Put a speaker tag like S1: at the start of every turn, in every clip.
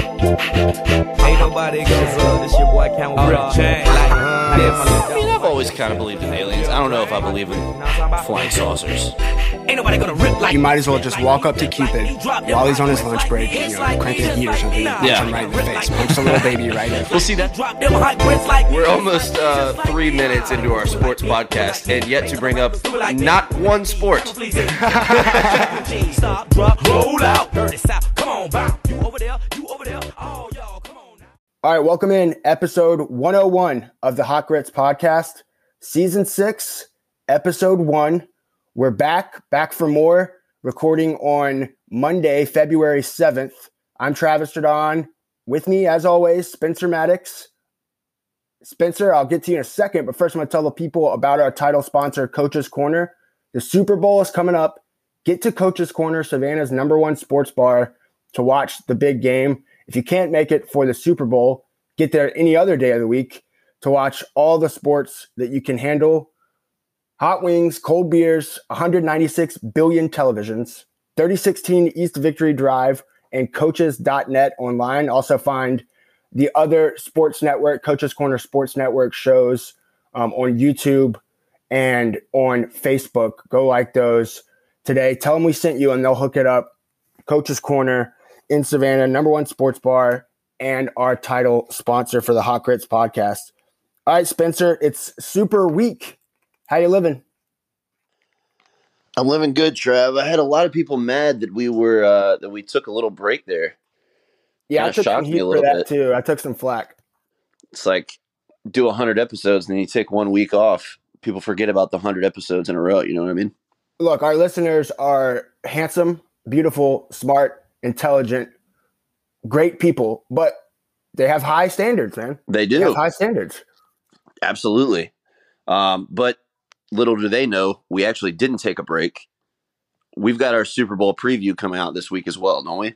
S1: Ain't nobody goes up. This your boy Count Chain. Like, uh,
S2: I mean, I've always kind of believed in aliens. I don't know if I believe in flying saucers.
S1: Ain't nobody gonna rip like
S3: You might as well just walk up to Cupid while he's on his lunch break, you know, crank his heat or something, and punch
S2: Yeah.
S3: him right in the face. Punch the little baby right in.
S2: We'll see that.
S1: Drop them hot grits like
S2: We're almost uh, three minutes into our sports podcast, and yet to bring up not one sport.
S1: Stop, drop, roll out. Dirty South. Come on, bounce. You over there, you over there. Oh, y'all, come on now.
S3: All right, welcome in episode 101 of the Hot Grits podcast, season six, episode one. We're back, back for more, recording on Monday, February 7th. I'm Travis Jaudon. With me, as always, Spencer Maddox. Spencer, I'll get to you in a second, but first I'm going to tell the people about our title sponsor, Coach's Corner. The Super Bowl is coming up. Get to Coach's Corner, Savannah's number one sports bar, to watch the big game. If you can't make it for the Super Bowl, get there any other day of the week to watch all the sports that you can handle. Hot wings, cold beers, 196 billion televisions, 3016 East Victory Drive, and coaches.net online. Also find the other sports network, Coaches Corner Sports Network shows um, on YouTube and on Facebook. Go like those today. Tell them we sent you and they'll hook it up. Coaches Corner in Savannah, number one sports bar, and our title sponsor for the Hot Grits podcast. All right, Spencer, it's Super Week. How you living?
S2: I'm living good, Trav. I had a lot of people mad that we were uh, that we took a little break there.
S3: Yeah, I
S2: Kinda
S3: took some heat for that
S2: bit.
S3: too. I took some flack.
S2: It's like do 100 episodes and then you take one week off. People forget about the 100 episodes in a row. You know what I mean?
S3: Look, our listeners are handsome, beautiful, smart, intelligent, great people, but they have high standards, man.
S2: They do.
S3: They have high standards.
S2: Absolutely. Um, but little do they know, we actually didn't take a break. We've got our Super Bowl preview coming out this week as well, don't we?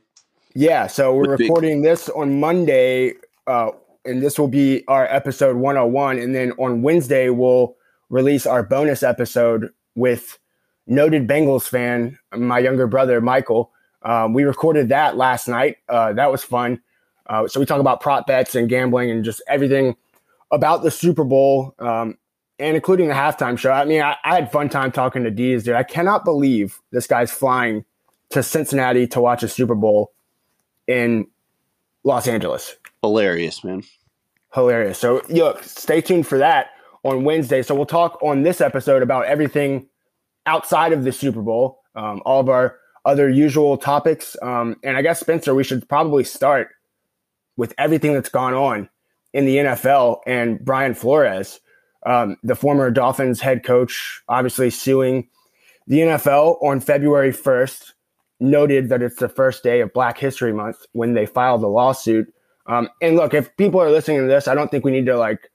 S3: Yeah, so we're
S2: With big-
S3: recording this on Monday, uh, and this will be our episode 101. And then on Wednesday, we'll release our bonus episode with noted Bengals fan, my younger brother, Michael. Um, we recorded that last night. Uh, that was fun. Uh, so we talk about prop bets and gambling and just everything about the Super Bowl um, and including the halftime show. I mean, I, I had fun time talking to Deez, dude. I cannot believe this guy's flying to Cincinnati to watch a Super Bowl in Los Angeles.
S2: Hilarious, man.
S3: Hilarious. So, look, stay tuned for that on Wednesday. So, we'll talk on this episode about everything outside of the Super Bowl, um, all of our other usual topics. Um, and I guess, Spencer, we should probably start with everything that's gone on in the NFL and Brian Flores, um, the former Dolphins head coach, obviously suing the NFL on February 1st, noted that it's the first day of Black History Month when they filed the lawsuit. Um, and look, if people are listening to this, I don't think we need to like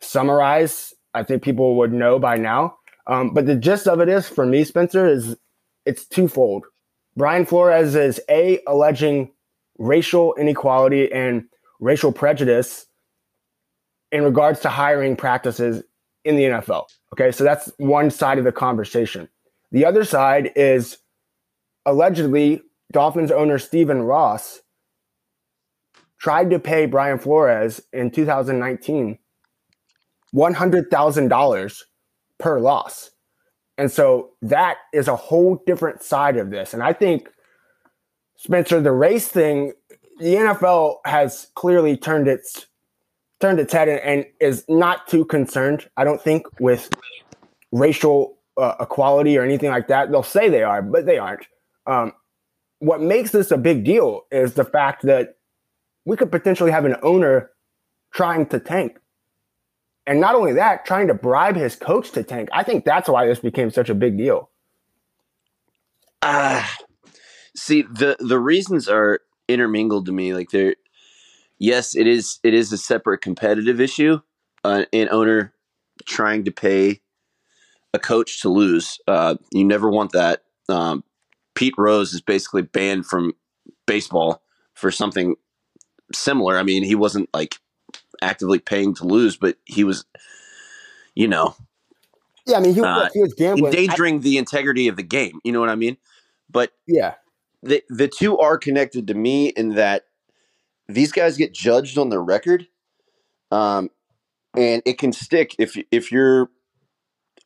S3: summarize. I think people would know by now. Um, but the gist of it is, for me, Spencer, is it's twofold. Brian Flores is a alleging racial inequality and racial prejudice in regards to hiring practices in the NFL. Okay, so that's one side of the conversation. The other side is allegedly Dolphins owner Stephen Ross tried to pay Brian Flores in 2019 $100,000 per loss. And so that is a whole different side of this. And I think, Spencer, the race thing, the NFL has clearly turned its turned its head and, and is not too concerned, I don't think, with racial uh, equality or anything like that. They'll say they are, but they aren't. Um, what makes this a big deal is the fact that we could potentially have an owner trying to tank. And not only that, trying to bribe his coach to tank. I think that's why this became such a big deal.
S2: Ah, see the the reasons are intermingled to me. Like they're yes, it is it is a separate competitive issue. Uh, an owner trying to pay a coach to lose. Uh, you never want that. Um, Pete Rose is basically banned from baseball for something similar. I mean, he wasn't like actively paying to lose, but he was, you know,
S3: Yeah, I mean, he,
S2: Uh,
S3: he was gambling. I-
S2: endangering the integrity of the game. You know what I mean? But
S3: yeah,
S2: the the two are connected to me in that these guys get judged on their record, um, and it can stick if if you're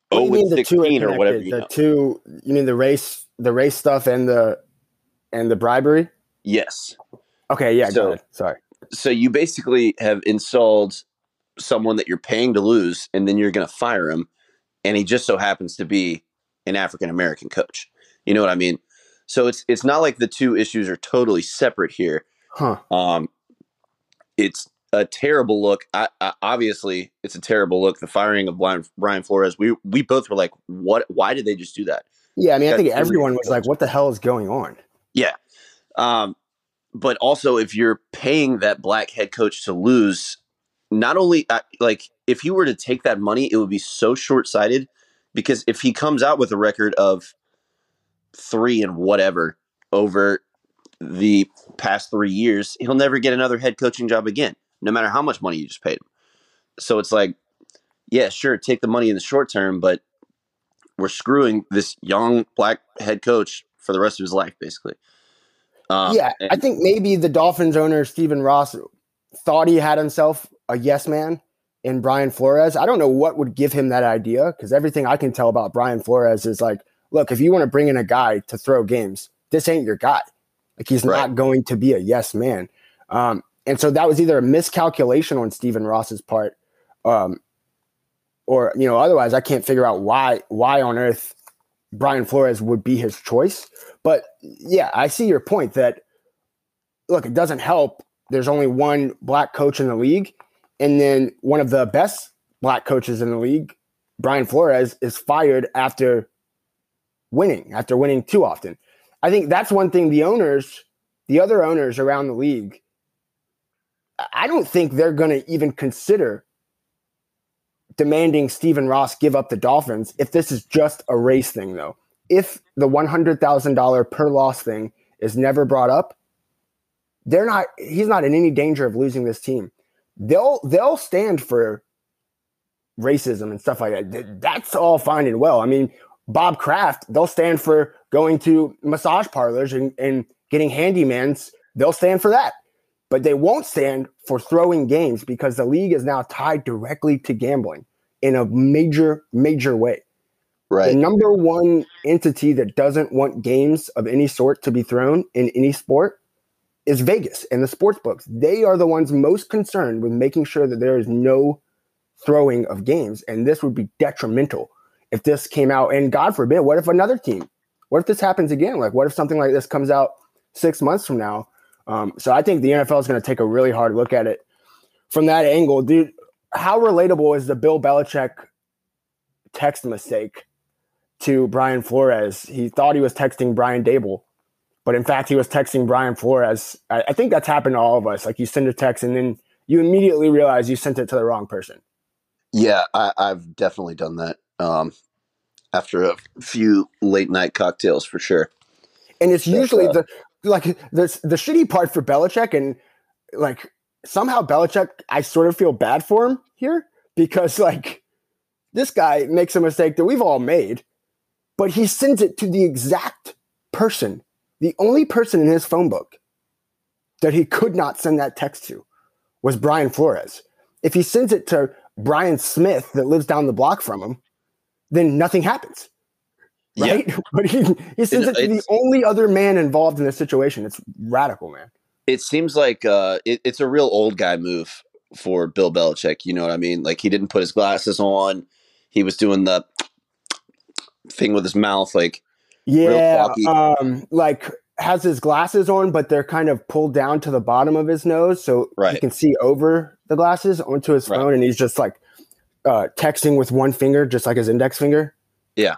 S3: What
S2: oh
S3: you mean
S2: with
S3: the two
S2: sixteen or whatever
S3: the
S2: know.
S3: two you mean the race the race stuff and the and the bribery?
S2: Yes.
S3: Okay, yeah,
S2: So-
S3: go ahead. Sorry.
S2: So you basically have installed someone that you're paying to lose, and then you're going to fire him, and he just so happens to be an African American coach. You know what I mean? So it's it's not like the two issues are totally separate here.
S3: Huh.
S2: Um, it's a terrible look. I, I, obviously, it's a terrible look. The firing of Brian, Brian Flores. We we both were like, "What? Why did they just do that?"
S3: Yeah, I mean, I think everyone was like, "What the hell is going on?"
S2: Yeah. Um, but also, if you're paying that black head coach to lose, not only uh, like if he were to take that money, it would be so short sighted because if he comes out with a record of three and whatever over the past three years, he'll never get another head coaching job again, no matter how much money you just paid him. So it's like, yeah, sure, take the money in the short term, but we're screwing this young black head coach for the rest of his life, basically. Um,
S3: yeah,
S2: and-
S3: I think maybe the Dolphins owner Stephen Ross thought he had himself a yes man in Brian Flores. I don't know what would give him that idea because everything I can tell about Brian Flores is like, look, if you want to bring in a guy to throw games, this ain't your guy. Like he's
S2: Right.
S3: not going to be a yes man. Um, and so that was either a miscalculation on Stephen Ross's part, um, or you know, otherwise I can't figure out why why on earth Brian Flores would be his choice. But yeah, I see your point that look, it doesn't help. There's only one black coach in the league, and then one of the best black coaches in the league, Brian Flores, is fired after winning, after winning too often. I think that's one thing the owners, the other owners around the league, I- don't think they're going to even consider demanding Stephen Ross give up the Dolphins if this is just a race thing, though. If the $100,000 per loss thing is never brought up, they're not, he's not in any danger of losing this team. They'll, they'll stand for racism and stuff like that. That's all fine and well. I mean, Bob Kraft, they'll stand for going to massage parlors and, and getting handymans. They'll stand for that. But they won't stand for throwing games because the league is now tied directly to gambling in a major, major way.
S2: Right.
S3: The number one entity that doesn't want games of any sort to be thrown in any sport is Vegas and the sports books. They are the ones most concerned with making sure that there is no throwing of games. And this would be detrimental if this came out. And God forbid, what if another team? What if this happens again? Like, what if something like this comes out six months from now? Um, so I think the NFL is going to take a really hard look at it from that angle, dude. How relatable is the Bill Belichick text mistake to Brian Flores? He thought he was texting Brian Daboll, but in fact, he was texting Brian Flores. I, I think that's happened to all of us. Like you send a text and then you immediately realize you sent it to the wrong person.
S2: Yeah, I, I've definitely done that. Um, after a few late night cocktails, for sure.
S3: And it's usually
S2: uh,
S3: the like the the shitty part for Belichick and like somehow Belichick, I sort of feel bad for him here because like this guy makes a mistake that we've all made, but he sends it to the exact person, the only person in his phone book that he could not send that text to was Brian Flores. If he sends it to Brian Smith that lives down the block from him, then nothing happens. Right? But he, he sends it to the only other man involved in this situation. It's radical, man.
S2: It seems like uh, it, it's a real old guy move for Bill Belichick. You know what I mean? Like he didn't put his glasses on. He was doing the thing with his mouth. Like
S3: Yeah. Um, like has his glasses on, but they're kind of pulled down to the bottom of his nose, so he can see over the glasses onto his
S2: Right.
S3: phone, and he's just like uh, texting with one finger, just like his index finger. Sent.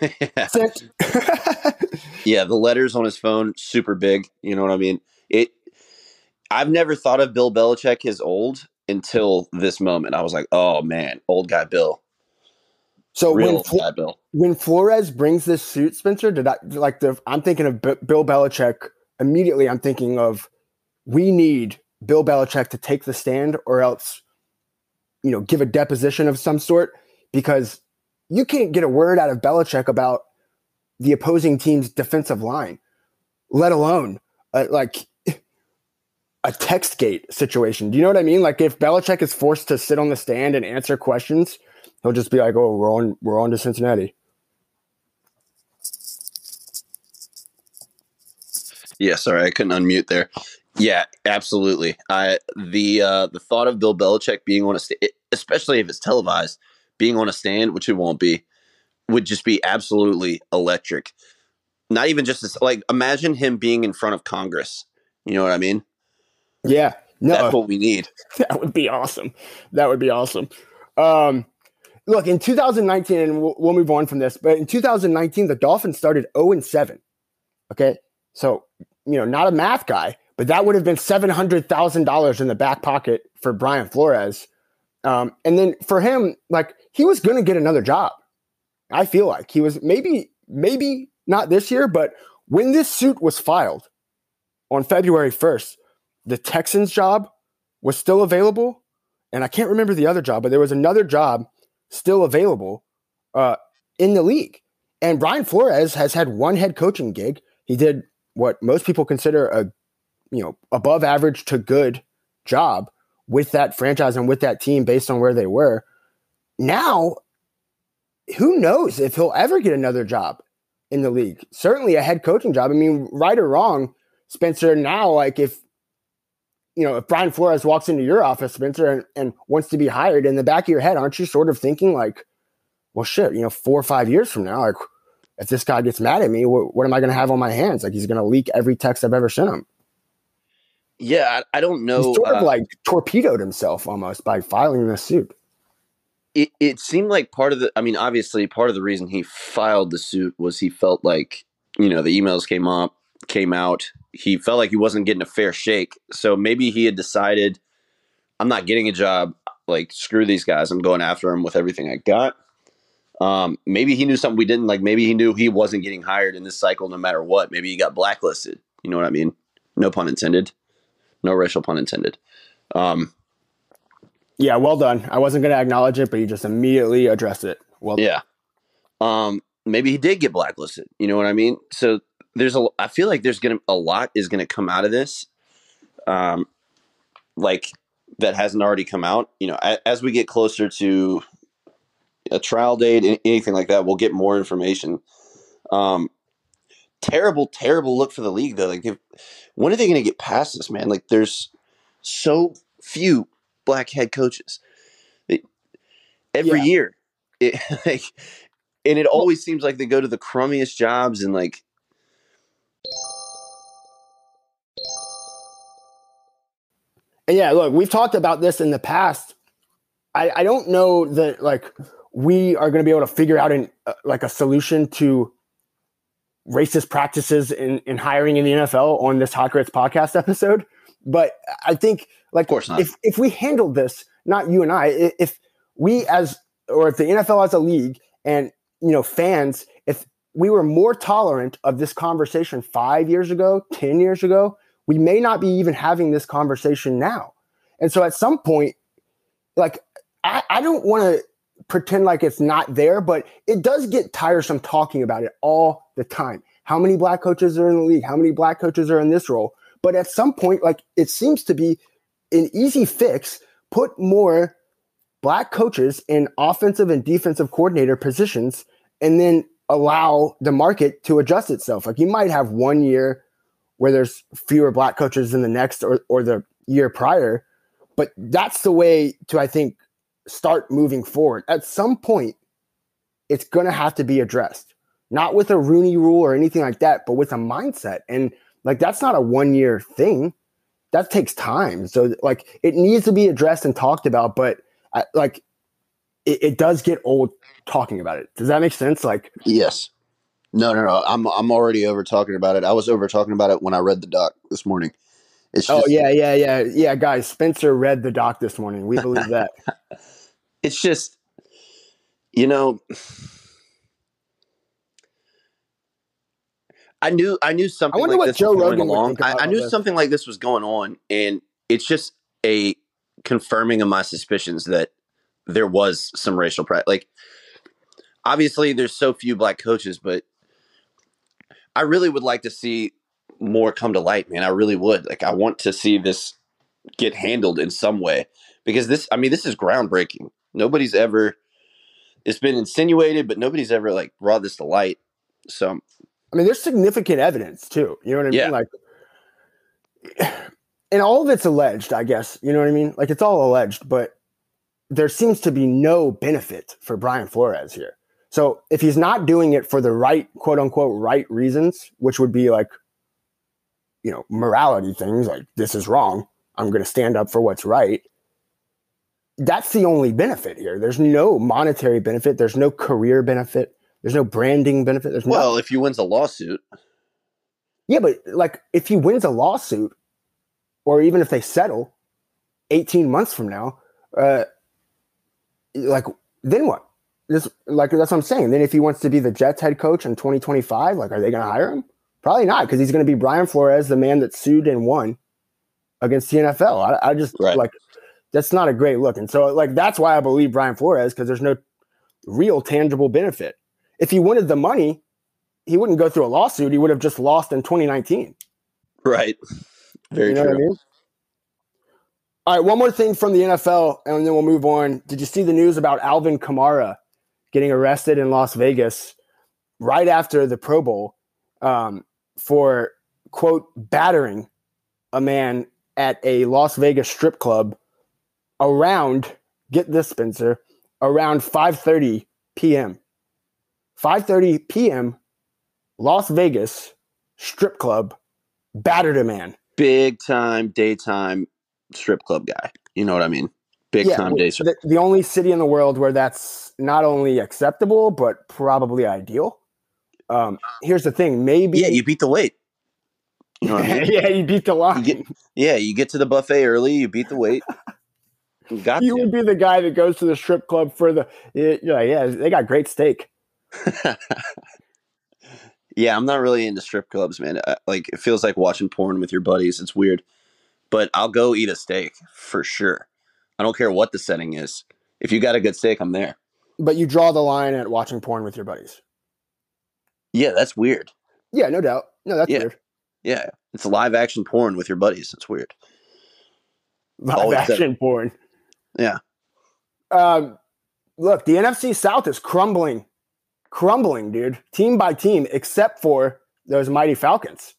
S2: yeah, the letters on his phone super big. You know what I mean? It. I've never thought of Bill Belichick as old until this moment. I was like, oh man, old guy Bill,
S3: so
S2: real
S3: when Flo-
S2: guy Bill.
S3: when Flores brings this suit, Spencer, did I like the? I'm thinking of B- Bill Belichick immediately. I'm thinking of we need Bill Belichick to take the stand, or else, you know, give a deposition of some sort because you can't get a word out of Belichick about the opposing team's defensive line, let alone uh, like a text gate situation. Do you know what I mean? Like if Belichick is forced to sit on the stand and answer questions, he'll just be like, "Oh, we're on, we're on to Cincinnati."
S2: Yeah, sorry, I couldn't unmute there. Yeah, absolutely. I the uh, the thought of Bill Belichick being on a stand, especially if it's televised, being on a stand, which it won't be, would just be absolutely electric. Not even just this, like imagine him being in front of Congress. You know what I mean?
S3: Yeah, no,
S2: That's what we need.
S3: that would be awesome. That would be awesome. Um, look, in 2019, and we'll, we'll move on from this, but in 2019, the Dolphins started 0 and 7. Okay, so you know, not a math guy, but that would have been seven hundred thousand dollars in the back pocket for Brian Flores. Um, and then for him, like he was going to get another job. I feel like he was maybe, maybe not this year, but when this suit was filed on February 1st, the Texans job was still available. And I can't remember the other job, but there was another job still available uh, in the league. And Brian Flores has had one head coaching gig. He did what most people consider a you know above average to good job with that franchise and with that team based on where they were. Now, who knows if he'll ever get another job in the league? Certainly a head coaching job. I mean, right or wrong, Spencer, now, like if you know, if Brian Flores walks into your office, Spencer, and, and wants to be hired in the back of your head, aren't you sort of thinking like, well, shit, you know, four or five years from now, like if this guy gets mad at me, what, what am I going to have on my hands? Like he's going to leak every text I've ever sent him.
S2: Yeah, I, I don't know.
S3: He sort
S2: uh,
S3: of like torpedoed himself almost by filing this suit.
S2: it, it seemed like part of the i mean obviously part of the reason he filed the suit was he felt like you know the emails came up came out. He felt like he wasn't getting a fair shake. So maybe he had decided i'm not getting a job. Like screw these guys. I'm going after them with everything i got. Um, maybe he knew something we didn't like maybe he knew he wasn't getting hired in this cycle no matter what. Maybe he got blacklisted. You know what i mean? No pun intended no racial pun intended um,
S3: Yeah, well done. I wasn't going to acknowledge it, but you just immediately addressed it. Well, done.
S2: Yeah. Um, maybe he did get blacklisted. You know what I mean? So there's a. I feel like there's gonna a lot is gonna come out of this, um, like that hasn't already come out. You know, a, as we get closer to a trial date, anything like that, we'll get more information. Um, terrible, terrible look for the league though. Like, if, when are they gonna get past this, man? Like, there's so few black head coaches. It, every
S3: Yeah.
S2: year, it, like, and it always seems like they go to the crummiest jobs and like
S3: And yeah, look, we've talked about this in the past. I, I don't know that like we are going to be able to figure out an uh, like a solution to racist practices in, in hiring in the NFL on this Hot Grits podcast episode. But I think like
S2: Of course not.
S3: if if we handled this, not you and I, if we as or if the NFL as a league and you know fans, if we were more tolerant of this conversation five years ago, ten years ago, we may not be even having this conversation now. And so at some point, like I, I don't want to pretend like it's not there, but it does get tiresome talking about it all the time. How many black coaches are in the league? How many black coaches are in this role? But at some point, like it seems to be an easy fix, put more black coaches in offensive and defensive coordinator positions and then allow the market to adjust itself. Like you might have one year where there's fewer black coaches than the next or, or the year prior, but that's the way to, I think, start moving forward. At some point, it's going to have to be addressed, not with a Rooney rule or anything like that, but with a mindset. And like, that's not a one year thing. That takes time. So, like, it needs to be addressed and talked about, but I, like, it, it does get old talking about it. Does that make sense? Like,
S2: yes. No, no, no. I'm I'm already over talking about it. I was over talking about it when I read the doc this morning. It's
S3: oh yeah, yeah, yeah, yeah, guys. Spencer read the doc this morning. We believe that.
S2: it's just you know I knew I knew something I
S3: wonder
S2: like
S3: what
S2: this
S3: Joe Rogan
S2: along. I, I knew
S3: this.
S2: something like this was going on, and it's just a confirming of my suspicions that there was some racial pride. Like, obviously, there's so few black coaches, but I really would like to see more come to light, man. I really would. Like, I want to see this get handled in some way because this, I mean, this is groundbreaking. Nobody's ever, it's been insinuated, but nobody's ever like brought this to light. So,
S3: I mean, there's significant evidence too. You know what I
S2: Yeah.
S3: mean? Like, and all of it's alleged, I guess. You know what I mean? Like, it's all alleged, but there seems to be no benefit for Brian Flores here. So if he's not doing it for the right, quote unquote, right reasons, which would be like, you know, morality things, like this is wrong. I'm going to stand up for what's right. That's the only benefit here. There's no monetary benefit. There's no career benefit. There's no branding benefit. There's
S2: well, if he wins a lawsuit,
S3: yeah, but like if he wins a lawsuit, or even if they settle, eighteen months from now, uh, like then what? This like that's what I'm saying. Then if he wants to be the Jets head coach in 2025, like are they going to hire him? Probably not, because he's going to be Brian Flores, the man that sued and won against the NFL. I, I just
S2: Right.
S3: like that's not a great look, and so like that's why I believe Brian Flores because there's no real tangible benefit. If he wanted the money, he wouldn't go through a lawsuit. He would have just lost in 2019.
S2: right? Very
S3: you know
S2: true.
S3: I mean? All right, one more thing from the NFL, and then we'll move on. Did you see the news about Alvin Kamara getting arrested in Las Vegas right after the Pro Bowl um, for quote battering a man at a Las Vegas strip club around get this Spencer around 5:30 p.m. 5:30 p.m. Las Vegas strip club battered a man.
S2: Big time daytime strip club guy. You know what I mean? Big time day
S3: the, the only city in the world where that's not only acceptable but probably ideal. Um, here's the thing, maybe
S2: Yeah, you beat the wait. You know what I mean?
S3: yeah, you beat the line.
S2: You get- Yeah, you get to the buffet early, you beat the wait. You got
S3: You would be the guy that goes to the strip club for the yeah, you're like, yeah, they got great steak.
S2: Yeah, I'm not really into strip clubs, man. I, like it feels like watching porn with your buddies. It's weird. But I'll go eat a steak for sure. I don't care what the setting is. If you got a good steak, I'm there.
S3: But you draw the line at watching porn with your buddies.
S2: Yeah, that's weird.
S3: Yeah, no doubt. No, that's
S2: Yeah.
S3: weird.
S2: Yeah, it's live action porn with your buddies. It's weird.
S3: Live
S2: Always said-
S3: action porn.
S2: Yeah.
S3: Um, look, the NFC South is crumbling, crumbling, dude. Team by team, except for those mighty Falcons.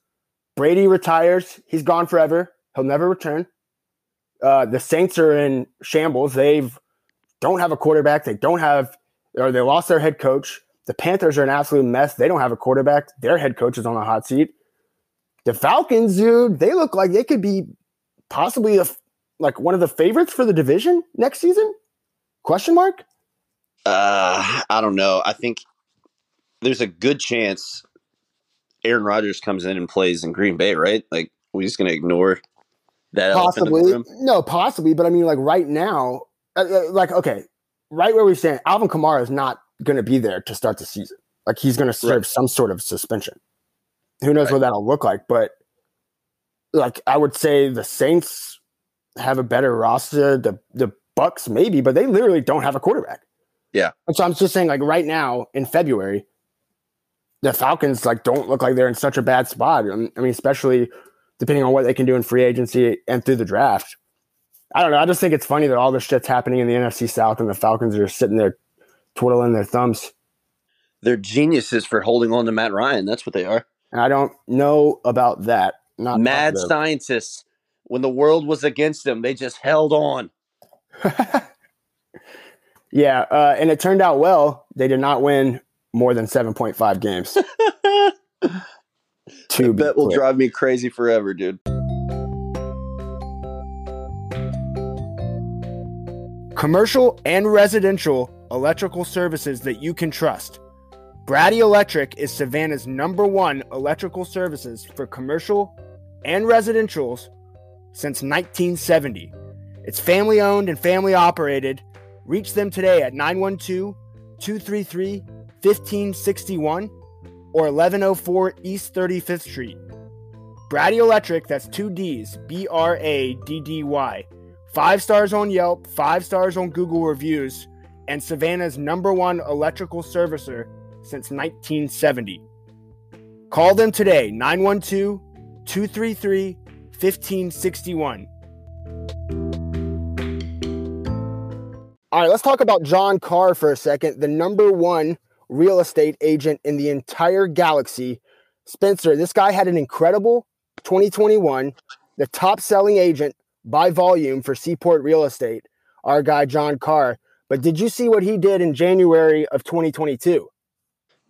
S3: Brady retires. He's gone forever. He'll never return. Uh, the Saints are in shambles. They've don't have a quarterback. They don't have, or they lost their head coach. The Panthers are an absolute mess. They don't have a quarterback. Their head coach is on the hot seat. The Falcons, dude, they look like they could be possibly a, like one of the favorites for the division next season. Question mark?
S2: Uh, I don't know. I think there's a good chance Aaron Rodgers comes in and plays in Green Bay, right? Like we're just gonna ignore that elephant in the
S3: Possibly. No, possibly. But I mean, like right now, uh, uh, like, okay, right where we stand, Alvin Kamara is not going to be there to start the season. Like he's going to serve
S2: Right.
S3: some sort of suspension. Who knows
S2: Right.
S3: what that'll look like? But like, I would say the Saints have a better roster. The the Bucs maybe, but they literally don't have a quarterback.
S2: Yeah.
S3: And so I'm just saying, like right now in February, the Falcons like don't look like they're in such a bad spot. I mean, especially depending on what they can do in free agency and through the draft. I don't know. I just think it's funny that all this shit's happening in the NFC South and the Falcons are sitting there twiddling their thumbs.
S2: They're geniuses for holding on to Matt Ryan. That's what they are.
S3: And I don't know about that. Not
S2: Mad
S3: positive.
S2: scientists. When the world was against them, they just held on.
S3: yeah, uh, and it turned out well. They did not win more than seven point five games. to
S2: that will
S3: clear.
S2: drive me crazy forever, dude.
S3: commercial and residential electrical services that you can trust. Braddy Electric is Savannah's number one electrical services for commercial and residentials since 1970. It's family owned and family operated. Reach them today at 912 233 1561 or 1104 East 35th Street. Braddy Electric, that's two D's, B R A D D Y. Five stars on Yelp, five stars on Google reviews, and Savannah's number one electrical servicer since 1970. Call them today, 912 233 1561. All right, let's talk about John Carr for a second, the number one real estate agent in the entire galaxy. Spencer, this guy had an incredible 2021, the top selling agent by volume for Seaport Real Estate, our guy John Carr. But did you see what he did in January of 2022?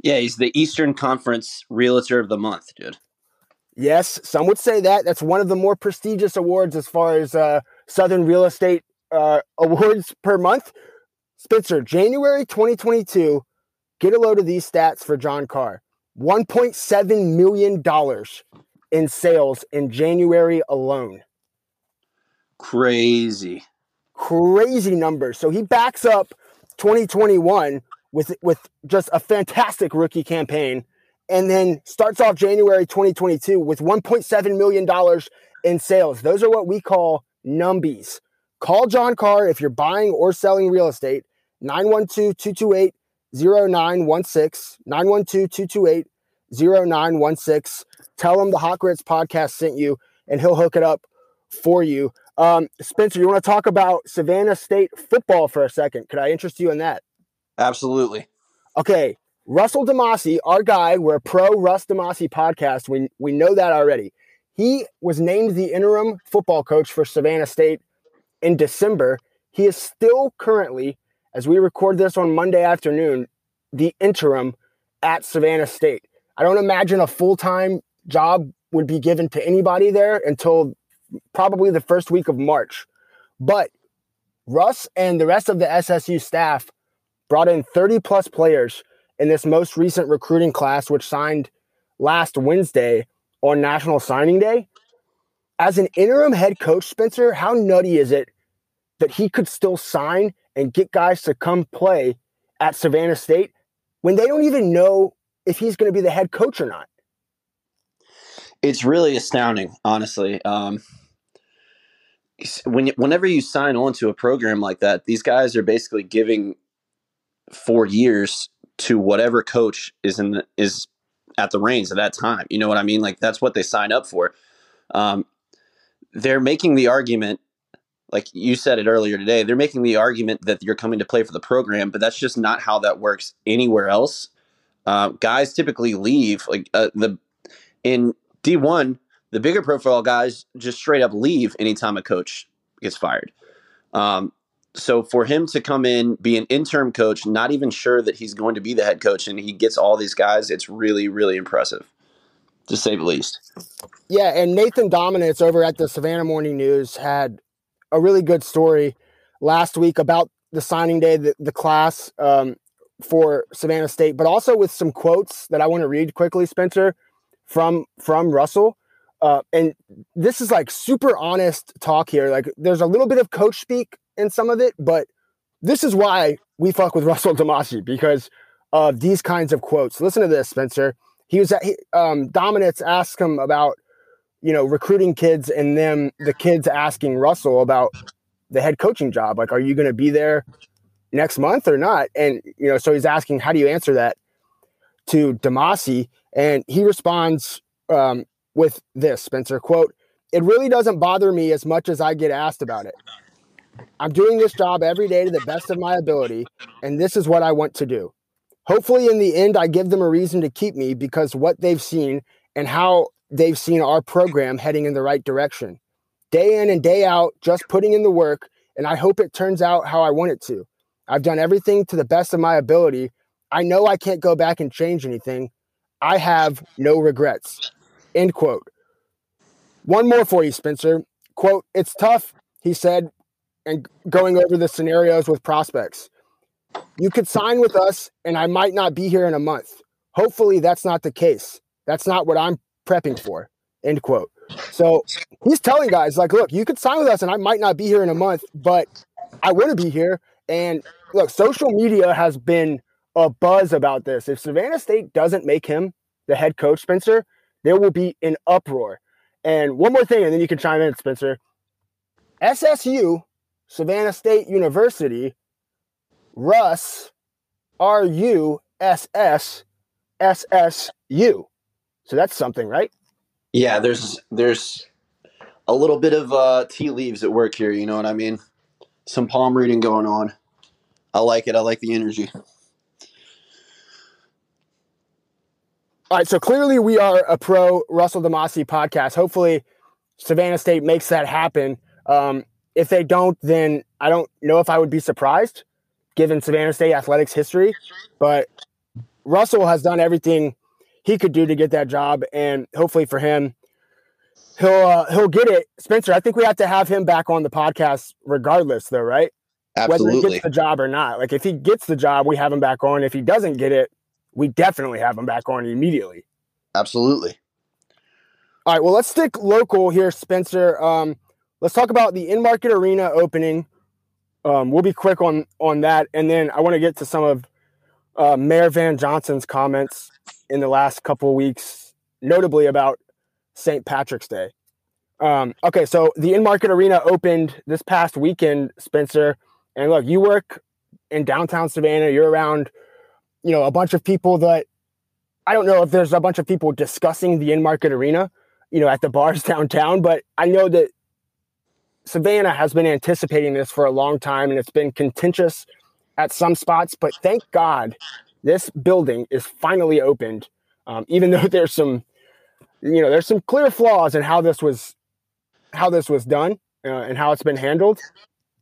S2: Yeah, he's the Eastern Conference Realtor of the Month, dude.
S3: Yes, some would say that. That's one of the more prestigious awards as far as uh, Southern real estate uh, awards per month. Spencer, January 2022, get a load of these stats for John Carr $1.7 million in sales in January alone.
S2: Crazy.
S3: Crazy numbers. So he backs up 2021 with with just a fantastic rookie campaign and then starts off January 2022 with 1.7 million dollars in sales. Those are what we call numbies. Call John Carr if you're buying or selling real estate. 912-228-0916. 912-228-0916. Tell him the Hot Grits podcast sent you and he'll hook it up for you. Um, Spencer, you want to talk about Savannah State football for a second? Could I interest you in that?
S2: Absolutely.
S3: Okay, Russell DeMasi, our guy, we're a pro Russ DeMasi podcast. We we know that already. He was named the interim football coach for Savannah State in December. He is still currently, as we record this on Monday afternoon, the interim at Savannah State. I don't imagine a full time job would be given to anybody there until probably the first week of March. But Russ and the rest of the SSU staff brought in 30 plus players in this most recent recruiting class, which signed last Wednesday on National Signing Day. As an interim head coach, Spencer, how nutty is it that he could still sign and get guys to come play at Savannah State when they don't even know if he's going to be the head coach or not?
S2: It's really astounding, honestly. Um, when whenever you sign on to a program like that, these guys are basically giving four years to whatever coach is in the, is at the reins at that time. You know what I mean? Like that's what they sign up for. Um, they're making the argument, like you said it earlier today. They're making the argument that you're coming to play for the program, but that's just not how that works anywhere else. Uh, guys typically leave like uh, the in D one. The bigger profile guys just straight up leave anytime a coach gets fired. Um, so for him to come in, be an interim coach, not even sure that he's going to be the head coach, and he gets all these guys, it's really, really impressive, to say the least.
S3: Yeah, and Nathan Dominitz over at the Savannah Morning News had a really good story last week about the signing day, the, the class um, for Savannah State, but also with some quotes that I want to read quickly, Spencer, from from Russell. Uh, and this is like super honest talk here. Like, there's a little bit of coach speak in some of it, but this is why we fuck with Russell DeMasi because of these kinds of quotes. Listen to this, Spencer. He was at he, um, Dominitz asked him about you know recruiting kids, and then the kids asking Russell about the head coaching job. Like, are you going to be there next month or not? And you know, so he's asking, how do you answer that to DeMasi? And he responds um, with this, Spencer quote. It really doesn't bother me as much as I get asked about it. I'm doing this job every day to the best of my ability, and this is what I want to do. Hopefully, in the end, I give them a reason to keep me because what they've seen and how they've seen our program heading in the right direction. Day in and day out, just putting in the work, and I hope it turns out how I want it to. I've done everything to the best of my ability. I know I can't go back and change anything. I have no regrets. End quote. One more for you, Spencer. Quote, it's tough, he said, and going over the scenarios with prospects. You could sign with us, and I might not be here in a month. Hopefully, that's not the case. That's not what I'm prepping for. End quote. So he's telling guys, like, look, you could sign with us, and I might not be here in a month, but I want to be here. And look, social media has been a buzz about this. If Savannah State doesn't make him the head coach, Spencer, there will be an uproar. And one more thing, and then you can chime in, Spencer. SSU Savannah State University, Russ, R U S S S S U. So that's something, right?
S2: Yeah, there's there's a little bit of uh, tea leaves at work here. You know what I mean? Some palm reading going on. I like it. I like the energy.
S3: All right, so clearly we are a pro Russell DeMasi podcast. Hopefully, Savannah State makes that happen. Um, if they don't, then I don't know if I would be surprised, given Savannah State athletics history. But Russell has done everything he could do to get that job, and hopefully for him, he'll uh, he'll get it. Spencer, I think we have to have him back on the podcast regardless, though, right? Whether he
S2: Absolutely.
S3: gets the job or not. Like if he gets the job, we have him back on. If he doesn't get it, we definitely have him back on immediately.
S2: Absolutely.
S3: All right, well, let's stick local here, Spencer. Um, let's talk about the Enmarket arena opening. Um, we'll be quick on on that, and then I want to get to some of uh, Mayor Van Johnson's comments in the last couple weeks, notably about St. Patrick's Day. Um, okay, so the Enmarket arena opened this past weekend, Spencer. And look, you work in downtown Savannah. You're around, you know, a bunch of people that I don't know if there's a bunch of people discussing the Enmarket arena you know, at the bars downtown. But I know that Savannah has been anticipating this for a long time and it's been contentious at some spots. But thank God this building is finally opened, um, even though there's some, you know, there's some clear flaws in how this was, how this was done uh, and how it's been handled.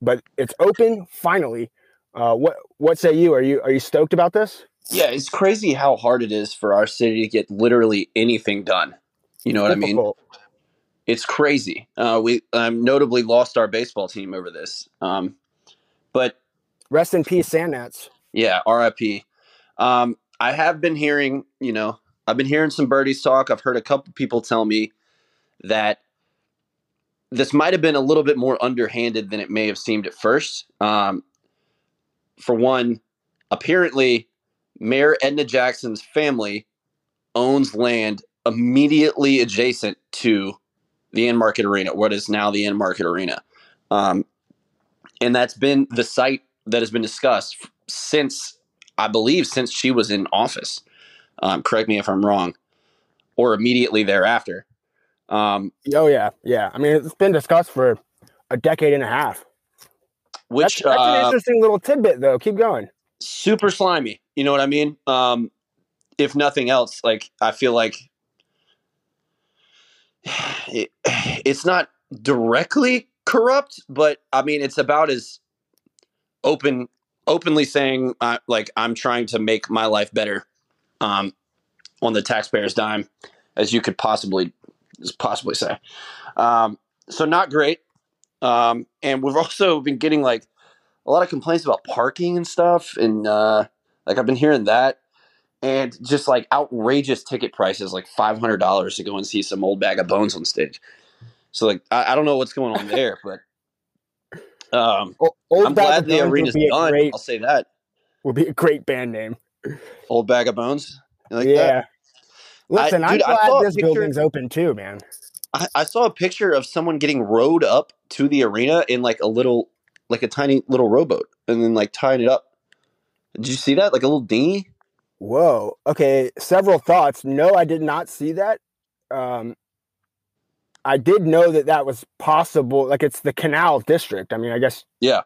S3: But it's open finally. Uh, what what say you? Are you are you stoked about this?
S2: Yeah, it's crazy how hard it is for our city to get literally anything done. You know what I mean? It's crazy. Uh, we um, notably lost our baseball team over this. Um, but
S3: Rest in peace, Sand Gnats.
S2: Yeah, RIP. Um, I have been hearing, you know, I've been hearing some birdies talk. I've heard a couple people tell me that this might have been a little bit more underhanded than it may have seemed at first. Um, for one, apparently, Mayor Edna Jackson's family owns land immediately adjacent to the Enmarket arena, what is now the Enmarket arena. Um, and that's been the site that has been discussed since I believe since she was in office. Um, correct me if I'm wrong, or immediately thereafter. Um,
S3: Oh yeah, yeah. I mean, it's been discussed for a decade and a half.
S2: which
S3: that's, that's an
S2: uh,
S3: interesting little tidbit, though. Keep going.
S2: super slimy. You know what I mean? Um, if nothing else, like I feel like it, it's not directly corrupt, but I mean it's about as open, openly saying uh, like I'm trying to make my life better um, on the taxpayer's dime as you could possibly possibly say. Um, so not great. Um, and we've also been getting like a lot of complaints about parking and stuff, and uh, like I've been hearing that, and just like outrageous ticket prices, like five hundred dollars to go and see some old bag of bones on stage. So like I, I don't know what's going on there, but um,
S3: O-
S2: I'm glad the arena's done.
S3: Great,
S2: I'll say that.
S3: would be a great band name.
S2: Old bag of bones. Like
S3: yeah.
S2: that?
S3: Listen,
S2: I- dude, I
S3: I'm
S2: saw a
S3: glad this
S2: picture-
S3: building's open too, man.
S2: I, I saw a picture of someone getting rowed up to the arena in like a little, like a tiny little rowboat, and then like tying it up. Did you see that? Like a little dinghy?
S3: Whoa. Okay. Several thoughts. No, I did not see that. Um, I did know that that was possible. Like it's the canal district. I mean, I guess
S2: Yeah.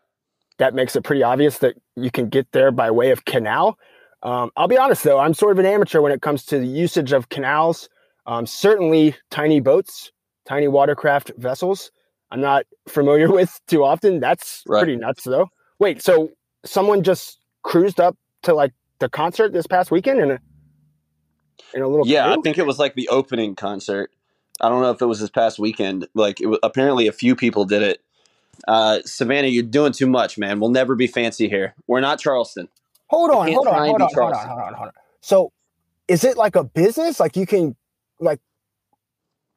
S3: that makes it pretty obvious that you can get there by way of canal. Um, I'll be honest though, I'm sort of an amateur when it comes to the usage of canals. Um, certainly, tiny boats, tiny watercraft vessels. I'm not familiar with too often. That's
S2: Right.
S3: pretty nuts though. Wait, so someone just cruised up to like the concert this past weekend in a in a little
S2: Yeah, I think it was like the opening concert. I don't know if it was this past weekend. Like, it was, apparently, a few people did it. Uh, Savannah, you're doing too much, man. We'll never be fancy here. We're not Charleston.
S3: Hold on, hold on, hold on, hold on, hold on, hold on. So, is it like a business? Like you can, like,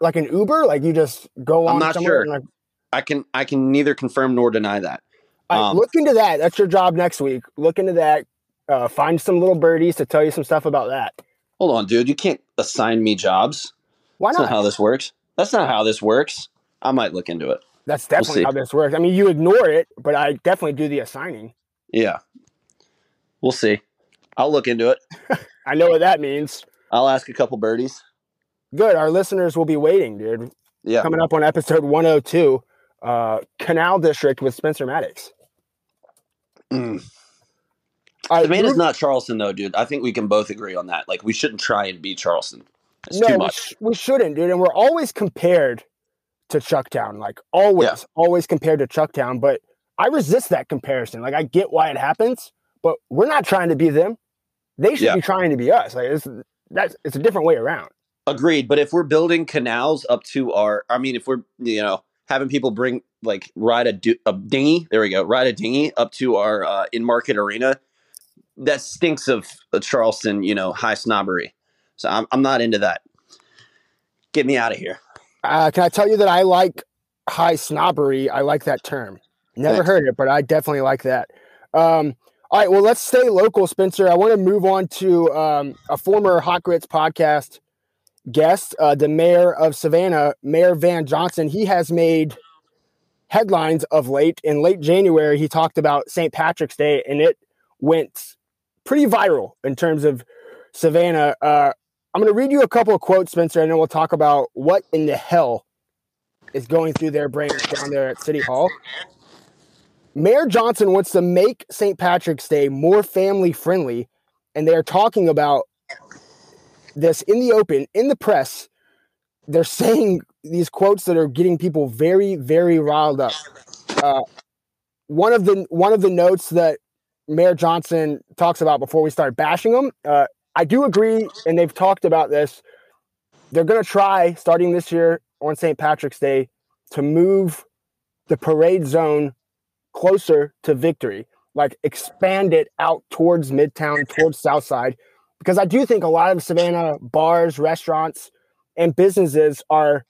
S3: like an Uber? Like you just go on?
S2: I'm not
S3: somewhere
S2: sure.
S3: and like,
S2: I can I can neither confirm nor deny that.
S3: All right,
S2: Um,
S3: look into that. That's your job next week. Look into that. Uh, find some little birdies to tell you some stuff about that.
S2: Hold on, dude. You can't assign me jobs.
S3: Why
S2: That's
S3: not?
S2: not how this works. That's not how this works. I might look into it.
S3: That's definitely
S2: see.
S3: how this works. I mean, you ignore it, but I definitely do the assigning.
S2: Yeah. We'll see. I'll look into it.
S3: I know what that means.
S2: I'll ask a couple birdies.
S3: Good. Our listeners will be waiting, dude.
S2: Yeah.
S3: Coming up on episode 102, uh, Canal District with Spencer Maddox.
S2: Mm.
S3: Right,
S2: Savannah's
S3: move-
S2: not Charleston though, dude. I think we can both agree on that. Like we shouldn't try and beat Charleston. It's
S3: no,
S2: too
S3: we, sh- we shouldn't, dude. And we're always compared to Chucktown, like always, always compared to Chucktown. But I resist that comparison. Like I get why it happens, but we're not trying to be them. They should
S2: Yeah.
S3: be trying to be us. Like it's that's it's a different way around.
S2: Agreed. But if we're building canals up to our, I mean, if we're you know having people bring like ride a, du- a dinghy, there we go, ride a dinghy up to our uh, Enmarket arena, that stinks of uh, Charleston, you know, high snobbery. So I'm I'm not into that. Get me out of here.
S3: Uh, can I tell you that I like high snobbery? I like that term. Never
S2: Thanks.
S3: heard it, but I definitely like that. Um, all right, well, let's stay local, Spencer. I want to move on to um, a former Hot Grits podcast guest, uh, the mayor of Savannah, Mayor Van Johnson. He has made headlines of late. In late January, he talked about St. Patrick's Day, and it went pretty viral in terms of Savannah. Uh, I'm going to read you a couple of quotes, Spencer, and then we'll talk about what in the hell is going through their brains down there at City Hall. Mayor Johnson wants to make St. Patrick's Day more family friendly, and they're talking about this in the open, in the press. They're saying these quotes that are getting people very, very riled up. Uh, one of the one of the notes that Mayor Johnson talks about before we start bashing them, uh, I do agree, and they've talked about this. They're going to try starting this year on St. Patrick's Day to move the parade zone closer to victory, like expand it out towards Midtown, towards Southside, because I do think a lot of Savannah bars, restaurants, and businesses are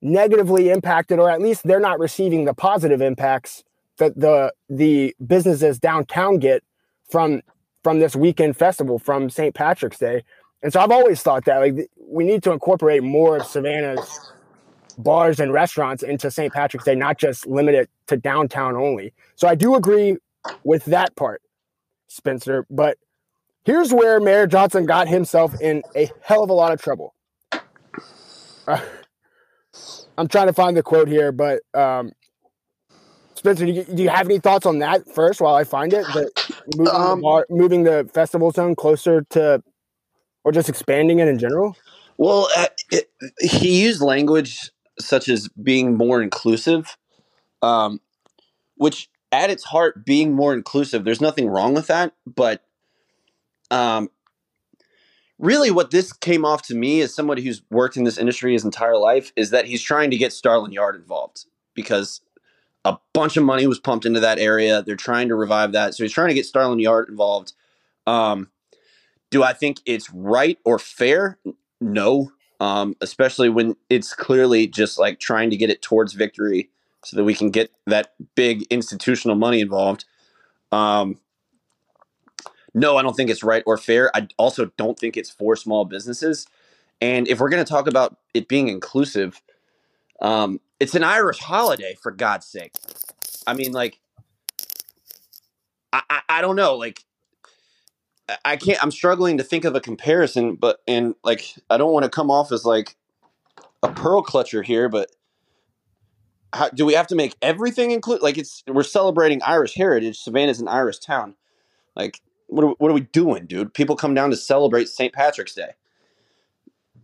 S3: negatively impacted, or at least they're not receiving the positive impacts that the the businesses downtown get from from this weekend festival from St. Patrick's Day. And so I've always thought that like we need to incorporate more of Savannah's bars and restaurants into St. Patrick's Day, not just limit it to downtown only. So I do agree with that part, Spencer. But here's where Mayor Johnson got himself in a hell of a lot of trouble. Uh, I'm trying to find the quote here, but um, Spencer, do you, do you have any thoughts on that first while I find it? That moving,
S2: Um,
S3: the bar, moving the festival zone closer to, or just expanding it in general?
S2: Well, uh, it, he used language such as being more inclusive, um, which at its heart, being more inclusive, there's nothing wrong with that. But um, really, what this came off to me as somebody who's worked in this industry his entire life is that he's trying to get Starland Yard involved because a bunch of money was pumped into that area. They're trying to revive that. So he's trying to get Starland Yard involved. Um, do I think it's right or fair? No, um, especially when it's clearly just like trying to get it towards victory so that we can get that big institutional money involved. Um, no, I don't think it's right or fair. I also don't think it's for small businesses. And if we're going to talk about it being inclusive, um, it's an Irish holiday, for God's sake. I mean, like, I, I, I don't know. Like, I- I can't. I'm struggling to think of a comparison, but and like I don't want to come off as like a pearl clutcher here, but how, do we have to make everything include? Like it's we're celebrating Irish heritage. Savannah's an Irish town. Like what are, what are we doing, dude? People come down to celebrate St. Patrick's Day.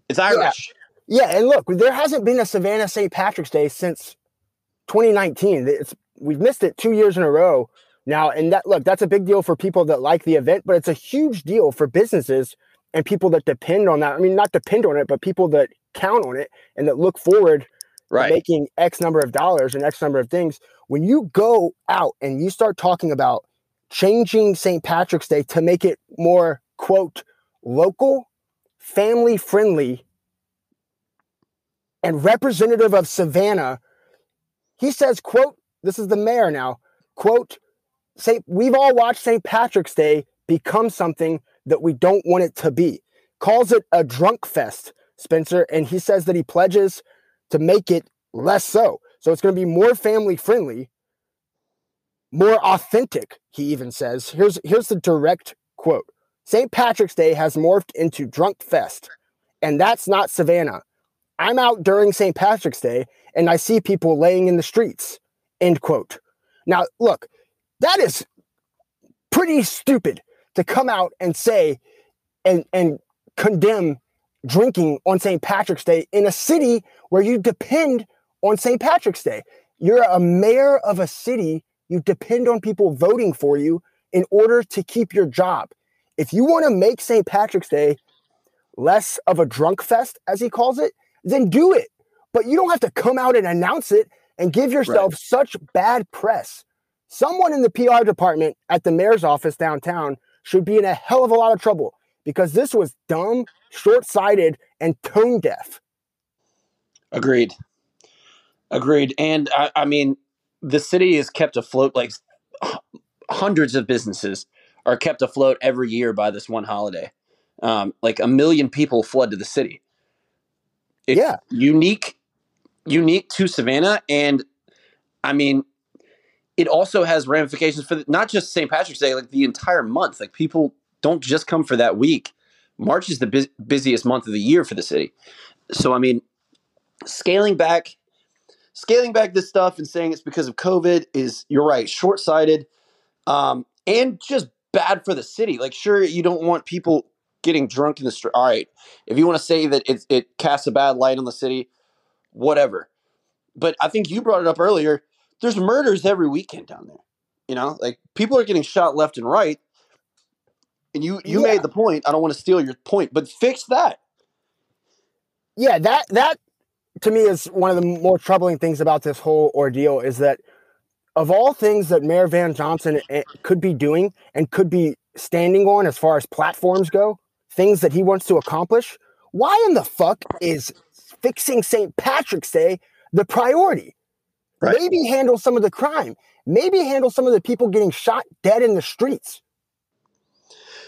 S2: It's Irish.
S3: Yeah, and look, there hasn't been a Savannah St. Patrick's Day since 2019. It's we've missed it two years in a row now, and that look, that's a big deal for people that like the event, but it's a huge deal for businesses and people that depend on that. I mean, not depend on it, but people that count on it and that look forward to
S2: Right.
S3: making X number of dollars and X number of things. When you go out and you start talking about changing St. Patrick's Day to make it more quote local, family friendly, and representative of Savannah, he says, quote, this is the mayor now, quote, say we've all watched St. Patrick's Day become something that we don't want it to be. Calls it a drunk fest, Spencer, and he says that he pledges to make it less so. So it's going to be more family friendly, more authentic, he even says. Here's here's the direct quote. St. Patrick's Day has morphed into drunk fest, and that's not Savannah. I'm out during St. Patrick's Day and I see people laying in the streets. End quote. Now, look, that is pretty stupid to come out and say and and condemn drinking on St. Patrick's Day in a city where you depend on St. Patrick's Day. You're a mayor of a city, you depend on people voting for you in order to keep your job. If you want to make St. Patrick's Day less of a drunk fest, as he calls it, then do it. But you don't have to come out and announce it and give yourself right. such bad press. Someone in the PR department at the mayor's office downtown should be in a hell of a lot of trouble because this was dumb, short sighted, and tone deaf.
S2: Agreed. Agreed. And I, I mean, the city is kept afloat like hundreds of businesses are kept afloat every year by this one holiday. Um, like a million people flood to the city. It's
S3: yeah,
S2: unique, unique to Savannah, and I mean, it also has ramifications for the, not just St. Patrick's Day, like the entire month. Like people don't just come for that week. March is the bu- busiest month of the year for the city. So I mean, scaling back, scaling back this stuff and saying it's because of COVID is you're right, short sighted, um, and just bad for the city. Like, sure, you don't want people getting drunk in the street. All right, if you want to say that it, it casts a bad light on the city, whatever. But I think you brought it up earlier. There's murders every weekend down there. You know, like people are getting shot left and right. And you you yeah. made the point. I don't want to steal your point, but fix that.
S3: Yeah, that that to me is one of the more troubling things about this whole ordeal is that of all things that Mayor Van Johnson eh, could be doing and could be standing on as far as platforms go, things that he wants to accomplish, why in the fuck is fixing St. Patrick's Day the priority? Right. Maybe handle some of the crime. Maybe handle some of the people getting shot dead in the streets.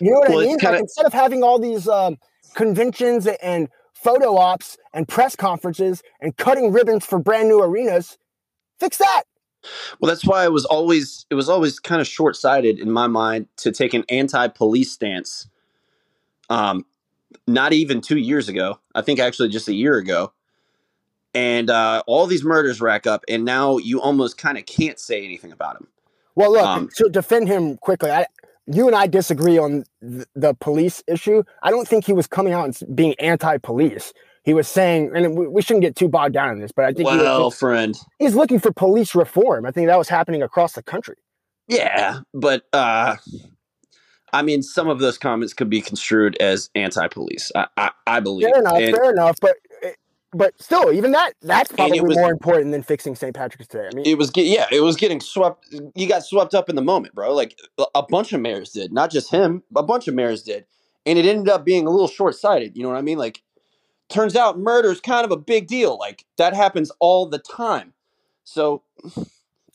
S3: You know what well, I mean? Kinda... Like instead of having all these um, conventions and photo ops and press conferences and cutting ribbons for brand new arenas, fix that.
S2: Well, that's why it was always it was always kind of short sighted in my mind to take an anti police stance. Um, not even two years ago. I think actually just a year ago. And uh, all these murders rack up, and now you almost kind of can't say anything about him.
S3: Well, look um, to defend him quickly. I, you and I disagree on th- the police issue. I don't think he was coming out and being anti-police he was saying, and we shouldn't get too bogged down in this, but I think
S2: well,
S3: he was,
S2: friend,
S3: he's looking for police reform. I think that was happening across the country.
S2: Yeah, but uh, I mean, some of those comments could be construed as anti-police. I, I, I believe.
S3: Fair enough. And, fair enough. But but still, even that that's probably was, more important than fixing St. Patrick's Day. I mean,
S2: it was yeah, it was getting swept. You got swept up in the moment, bro. Like a bunch of mayors did, not just him. A bunch of mayors did, and it ended up being a little short-sighted. You know what I mean? Like turns out murder is kind of a big deal. Like that happens all the time. So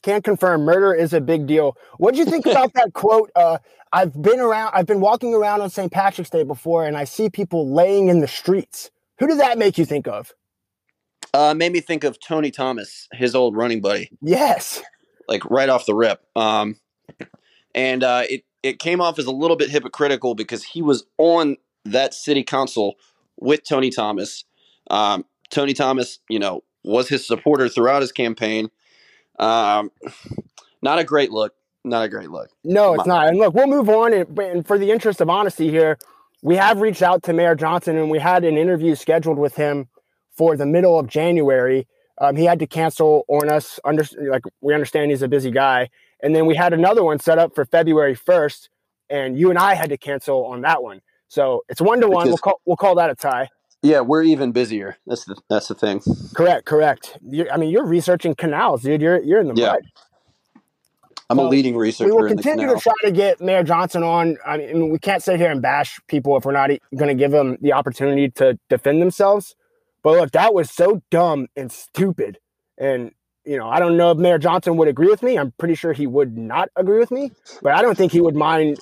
S3: can't confirm murder is a big deal. What do you think about that quote? Uh, I've been around, I've been walking around on St. Patrick's Day before, and I see people laying in the streets. Who did that make you think of?
S2: Uh, made me think of Tony Thomas, his old running buddy.
S3: Yes,
S2: like right off the rip. Um, and uh, it it came off as a little bit hypocritical because he was on that city council with Tony Thomas. Um, Tony Thomas, you know, was his supporter throughout his campaign. Um, not a great look. Not a great look.
S3: No, it's not. And look, we'll move on. And, and for the interest of honesty here, we have reached out to Mayor Johnson and we had an interview scheduled with him for the middle of January. Um, he had to cancel on us. Under, like we understand he's a busy guy, and then we had another one set up for February first, and you and I had to cancel on that one. So it's one to one. We'll call we'll call that a tie.
S2: Yeah, we're even busier. That's the that's the thing.
S3: Correct, correct. You're, I mean, you're researching canals, dude. You're you're in the yeah. mud.
S2: I'm so a leading researcher.
S3: We will continue to try to get Mayor Johnson on. I mean, we can't sit here and bash people if we're not going to give them the opportunity to defend themselves. But look, that was so dumb and stupid. And you know, I don't know if Mayor Johnson would agree with me. I'm pretty sure he would not agree with me, but I don't think he would mind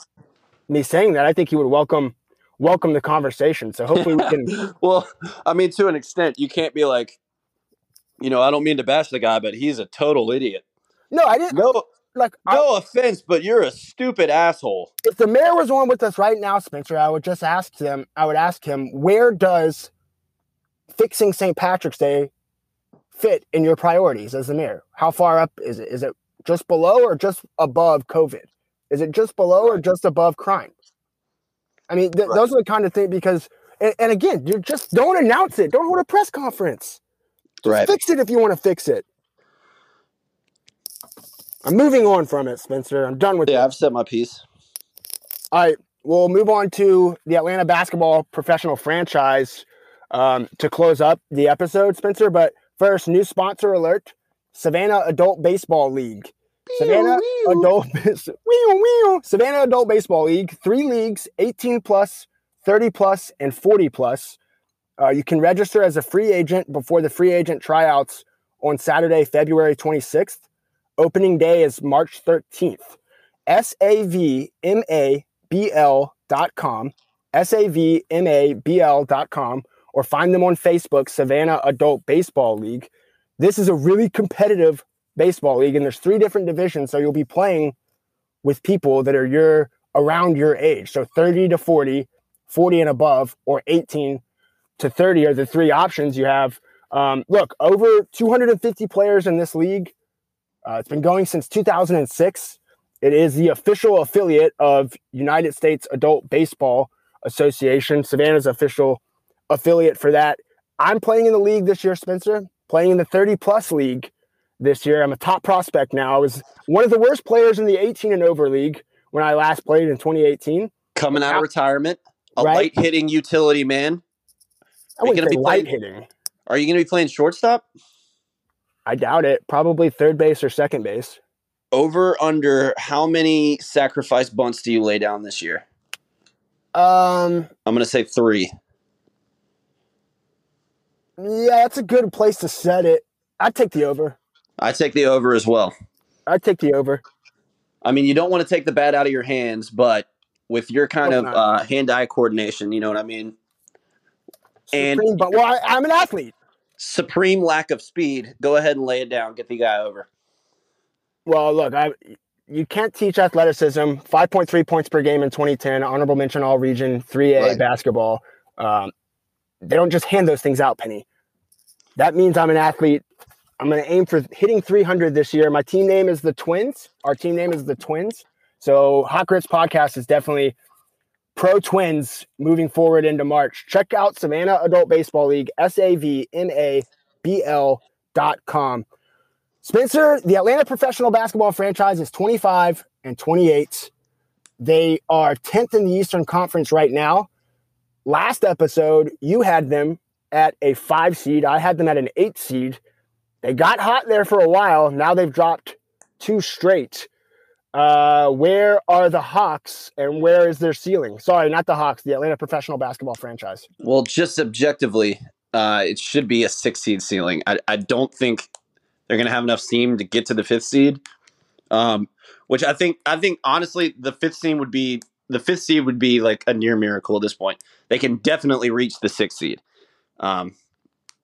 S3: me saying that. I think he would welcome welcome the conversation. So hopefully we can.
S2: well, I mean, to an extent, you can't be like, you know, I don't mean to bash the guy, but he's a total idiot.
S3: No, I didn't.
S2: No, like no I, offense, but you're a stupid asshole.
S3: If the mayor was on with us right now, Spencer, I would just ask him. I would ask him, where does fixing St. Patrick's Day fit in your priorities as the mayor? How far up is it? Is it just below or just above COVID? Is it just below or just above crime? I mean, th-
S4: Right.
S3: those are the kind of things because, and, and again, you just don't announce it. Don't hold a press conference. Just
S4: Right.
S3: fix it if you want to fix it. I'm moving on from it, Spencer. I'm done with it.
S2: Yeah, I've said my piece.
S3: All right, we'll move on to the Atlanta basketball professional franchise um, to close up the episode, Spencer. But first, new sponsor alert: Savannah Adult Baseball League. Savannah Adult wee-oo. Savannah Adult Baseball League. Three leagues: 18 plus, 30 plus, and 40 plus. Uh, you can register as a free agent before the free agent tryouts on Saturday, February 26th. Opening day is March 13th. savmabl.com, savmabl.com, or find them on Facebook, Savannah Adult Baseball League. This is a really competitive baseball league, and there's three different divisions, so you'll be playing with people that are your around your age. So 30 to 40, 40 and above, or 18 to 30 are the three options you have. Um, look, over 250 players in this league. Uh, it's been going since 2006. It is the official affiliate of United States Adult Baseball Association, Savannah's official affiliate for that. I'm playing in the league this year, Spencer, playing in the 30 plus league this year. I'm a top prospect now. I was one of the worst players in the 18 and over league when I last played in 2018.
S2: Coming out of retirement, a
S3: Right.
S2: light hitting utility man.
S3: I wouldn't
S2: gonna be
S3: light
S2: playing-
S3: hitting.
S2: Are you going to be playing shortstop?
S3: I doubt it. Probably third base or second base.
S2: Over under how many sacrifice bunts do you lay down this year?
S3: Um,
S2: I'm going to say three.
S3: yeah, that's a good place to set it. I'd take the over.
S2: I take the over as well.
S3: I'd take the over.
S2: I mean, you don't want to take the bat out of your hands, but with your kind of uh, hand-eye coordination, you know what I mean. And-
S3: but well, I, I'm an athlete.
S2: Supreme lack of speed. Go ahead and lay it down. Get the guy over.
S3: Well, look, I you can't teach athleticism. 5.3 points per game in 2010. Honorable mention all region 3A
S4: Right.
S3: basketball. Um, they don't just hand those things out, Penny. That means I'm an athlete. I'm going to aim for hitting 300 this year. My team name is the Twins. Our team name is the Twins. So Hot Grits Podcast is definitely pro Twins moving forward into March. Check out Savannah Adult Baseball League, S A V M A B L dot com. Spencer, the Atlanta professional basketball franchise is 25 and 28. They are 10th in the Eastern Conference right now. Last episode, you had them at a five seed. I had them at an eight seed. They got hot there for a while. Now they've dropped two straight. Uh, where are the Hawks and where is their ceiling? Sorry, not the Hawks, the Atlanta professional basketball franchise.
S2: Well, just objectively, uh, it should be a six seed ceiling. I, I don't think they're going to have enough steam to get to the fifth seed. Um, which I think, I think honestly, the fifth seed would be the fifth seed would be like a near miracle at this point. They can definitely reach the sixth seed. Um,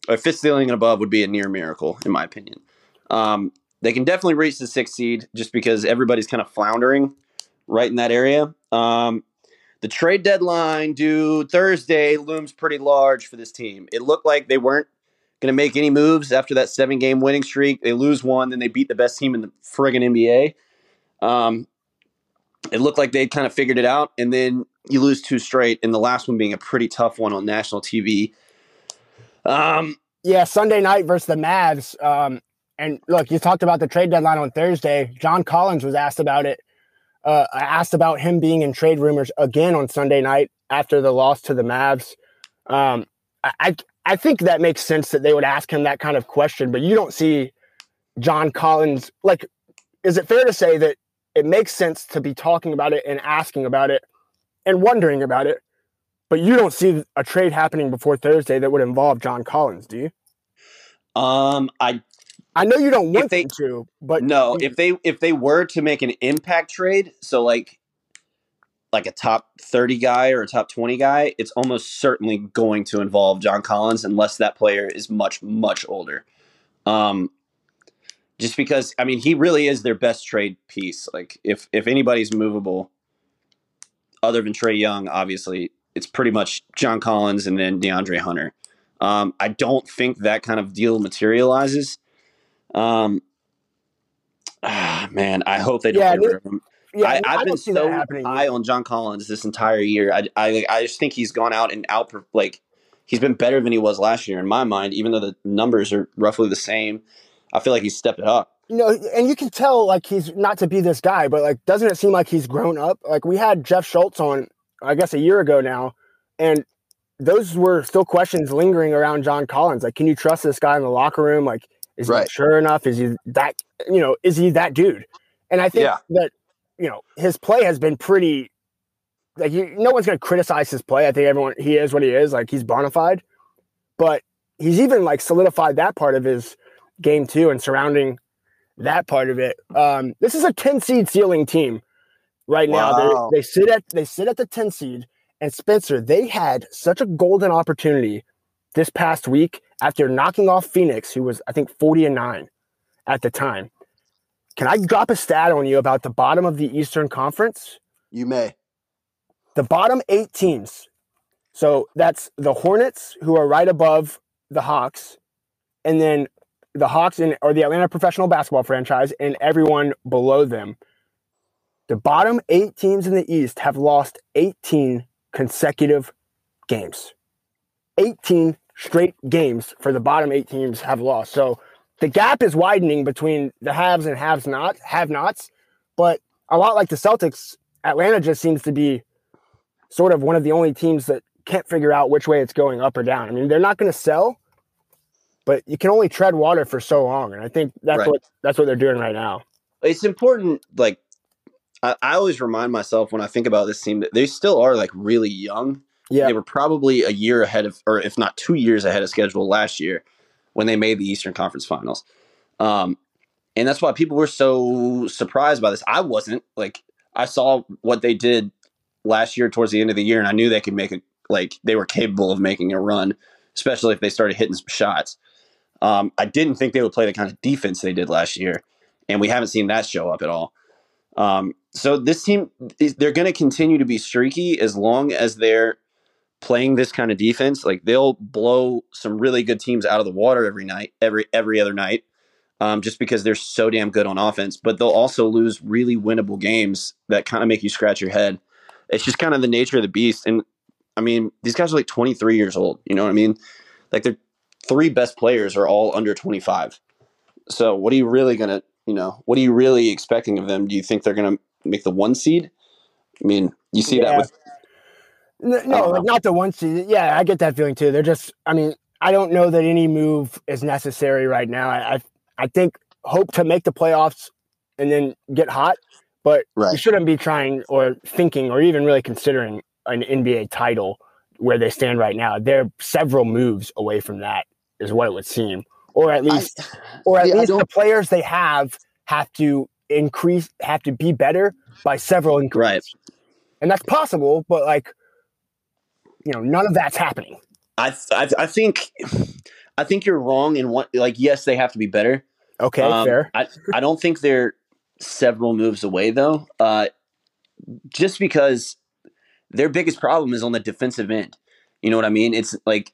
S2: a fifth ceiling and above would be a near miracle, in my opinion. Um, they can definitely reach the sixth seed just because everybody's kind of floundering right in that area. Um, the trade deadline due Thursday looms pretty large for this team. It looked like they weren't going to make any moves after that seven game winning streak. They lose one, then they beat the best team in the friggin' NBA. Um, it looked like they'd kind of figured it out, and then you lose two straight, and the last one being a pretty tough one on national TV. Um,
S3: Yeah, Sunday night versus the Mavs. Um, and look, you talked about the trade deadline on Thursday. John Collins was asked about it. Uh, asked about him being in trade rumors again on Sunday night after the loss to the Mavs. Um, I, I think that makes sense that they would ask him that kind of question, but you don't see John Collins like. Is it fair to say that it makes sense to be talking about it and asking about it and wondering about it, but you don't see a trade happening before Thursday that would involve John Collins, do you?
S2: um, I
S3: I know you don't want
S2: they-
S3: them to, but
S2: no, if they if they were to make an impact trade, so like like a top 30 guy or a top 20 guy, it's almost certainly going to involve John Collins unless that player is much much older. Um just because I mean, he really is their best trade piece. Like if if anybody's movable other than Trae Young, obviously, it's pretty much John Collins and then DeAndre Hunter. Um, I don't think that kind of deal materializes. Um, ah, man, I hope they don't
S3: Yeah,
S2: get rid of him.
S3: Yeah,
S2: I, I've been so high on John Collins this entire year. I, I, I just think he's gone out and out like he's been better than he was last year in my mind. Even though the numbers are roughly the same, I feel like he's stepped it up.
S3: you know, and you can tell like he's not to be this guy, but like, doesn't it seem like he's grown up? Like we had Jeff Schultz on, I guess, a year ago now, and those were still questions lingering around John Collins. Like, can you trust this guy in the locker room? Like, is he
S2: Right.
S3: mature enough? Is he that? You know, is he that dude? And I think
S2: Yeah.
S3: that you know his play has been pretty. Like, you, no one's going to criticize his play. I think everyone he is what he is. Like, he's bona fide, but he's even like solidified that part of his game too, and surrounding that part of it. Um, this is a 10 seed ceiling team right now. They, they sit at they sit at the 10 seed. And Spencer, they had such a golden opportunity this past week after knocking off Phoenix, who was I think 40 and 9 at the time. Can I drop a stat on you about the bottom of the Eastern Conference?
S2: You may.
S3: the bottom eight teams. So that's the Hornets, who are right above the Hawks, and then the Hawks and or the Atlanta professional basketball franchise, and everyone below them. The bottom eight teams in the East have lost 18 consecutive games. 18 straight games for the bottom eight teams have lost. So the gap is widening between the haves and haves not have nots. But a lot like the Celtics, Atlanta just seems to be sort of one of the only teams that can't figure out which way it's going up or down. I mean, they're not going to sell, but you can only tread water for so long, and I think that's
S2: Right.
S3: what that's what they're doing right now.
S2: It's important. Like I, I always remind myself when I think about this team that they still are like really young.
S3: Yeah,
S2: They were probably a year ahead of, or if not two years ahead of schedule last year when they made the Eastern Conference Finals. Um, and that's why people were so surprised by this. I wasn't. Like, I saw what they did last year towards the end of the year, and I knew they could make it, like, they were capable of making a run, especially if they started hitting some shots. Um, I didn't think they would play the kind of defense they did last year, and we haven't seen that show up at all. Um, so this team, they're going to continue to be streaky as long as they're playing this kind of defense. Like they'll blow some really good teams out of the water every night, every every other night, um, just because they're so damn good on offense. But they'll also lose really winnable games that kind of make you scratch your head. It's just kind of the nature of the beast. And I mean, these guys are like 23 years old. You know what I mean? Like their three best players are all under 25. So what are you really gonna, you know, what are you really expecting of them? Do you think they're gonna make the one seed? I mean, you see
S3: Yeah.
S2: that with I
S3: no, like not the one seed. Yeah, I get that feeling too. They're just, I mean, I don't know that any move is necessary right now. I, I, I think hope to make the playoffs and then get hot, but you shouldn't be trying or thinking or even really considering an NBA title where they stand right now. They're several moves away from that, is what it would seem, or at least, or at
S2: yeah,
S3: least the players they have have to increase, have to be better by several increases.
S2: Right.
S3: And that's possible, but like, you know, none of that's happening.
S2: I, I I think I think you're wrong in what like yes they have to be better.
S3: Okay,
S2: Um,
S3: fair.
S2: I I don't think they're several moves away though. Uh, just because their biggest problem is on the defensive end. You know what I mean? It's like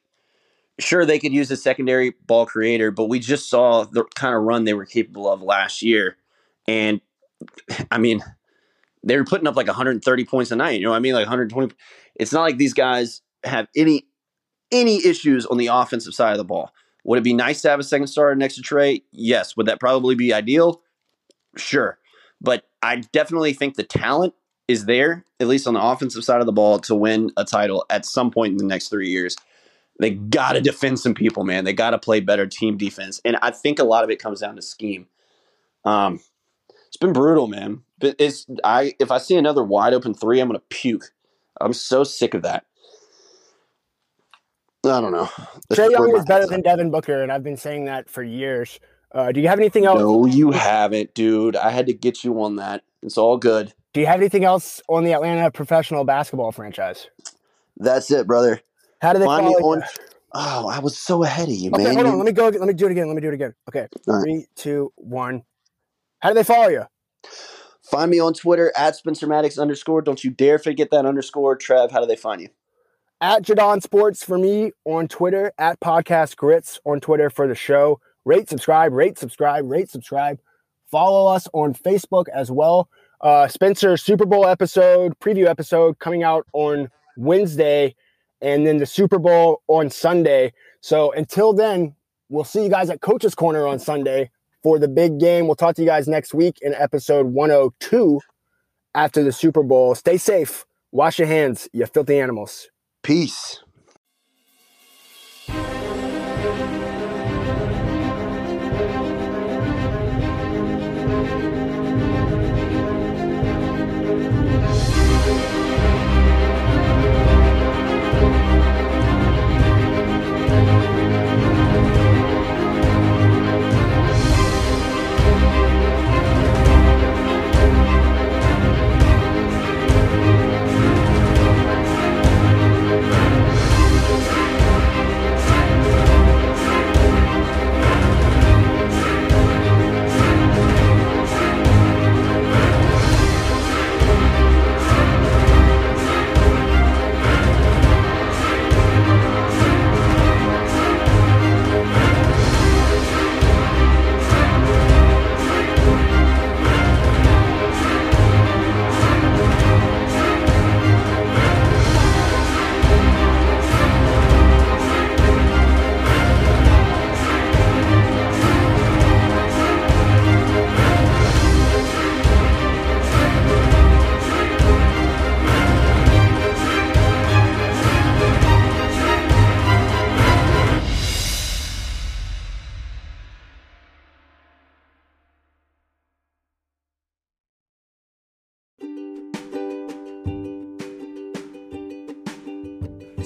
S2: sure they could use a secondary ball creator, but we just saw the kind of run they were capable of last year, and I mean they were putting up like 130 points a night. You know what I mean? Like 120. It's not like these guys have any any issues on the offensive side of the ball. Would it be nice to have a second starter next to Trae? Yes. Would that probably be ideal? Sure. But I definitely think the talent is there, at least on the offensive side of the ball, to win a title at some point in the next three years. They got to defend some people, man. They got to play better team defense. And I think a lot of it comes down to scheme. Um, it's been brutal, man. But it's I if I see another wide open three, I'm gonna puke. I'm so sick of that. I don't know. That's Trae
S3: Young is better than. Devin Booker, and I've been saying that for years. Uh, do you have anything else?
S2: No, you haven't, dude. I had to get you on that. It's all good.
S3: Do you have anything else on the Atlanta professional basketball franchise?
S2: That's it, brother.
S3: How do they
S2: Find me on.
S3: you?
S2: Oh, I was so ahead of you,
S3: Okay,
S2: man.
S3: hold on. Let me go. Let me do it again. Let me do it again. Okay,
S2: right.
S3: three, two, one. How do they follow you?
S2: Find me on Twitter at Spencer Maddox underscore. Don't you dare forget that underscore. Trev, how do they find you?
S3: at Jaudon Sports for me on Twitter, at Podcast Grits on Twitter for the show. Rate, subscribe, rate, subscribe, rate, subscribe. Follow us on Facebook as well. Uh, Spencer Super Bowl episode, preview episode coming out on Wednesday, and then the Super Bowl on Sunday. So until then, we'll see you guys at Coach's Corner on Sunday for the big game. We'll talk to you guys next week in episode 102 after the Super Bowl. Stay safe. Wash your hands, you filthy animals.
S2: Peace.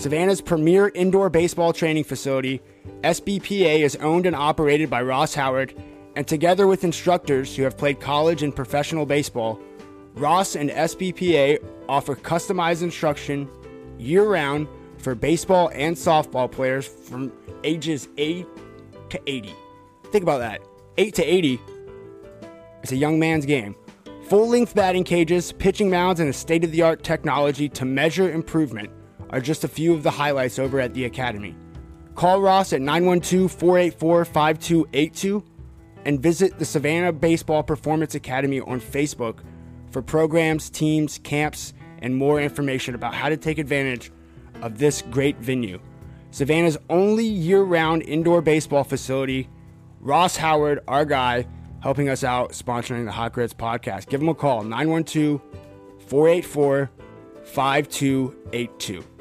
S3: Savannah's premier indoor baseball training facility, SBPA is owned and operated by Ross Howard, and together with instructors who have played college and professional baseball, Ross and SBPA offer customized instruction year round for baseball and softball players from ages 8 to 80. Think about that 8 to 80 is a young man's game. Full length batting cages, pitching mounds, and a state of the art technology to measure improvement are just a few of the highlights over at the Academy. Call Ross at 912 484 5282 and visit the Savannah Baseball Performance Academy on Facebook for programs, teams, camps, and more information about how to take advantage of this great venue. Savannah's only year round indoor baseball facility. Ross Howard, our guy, helping us out sponsoring the Hot Grits podcast. Give him a call 912 484 5282.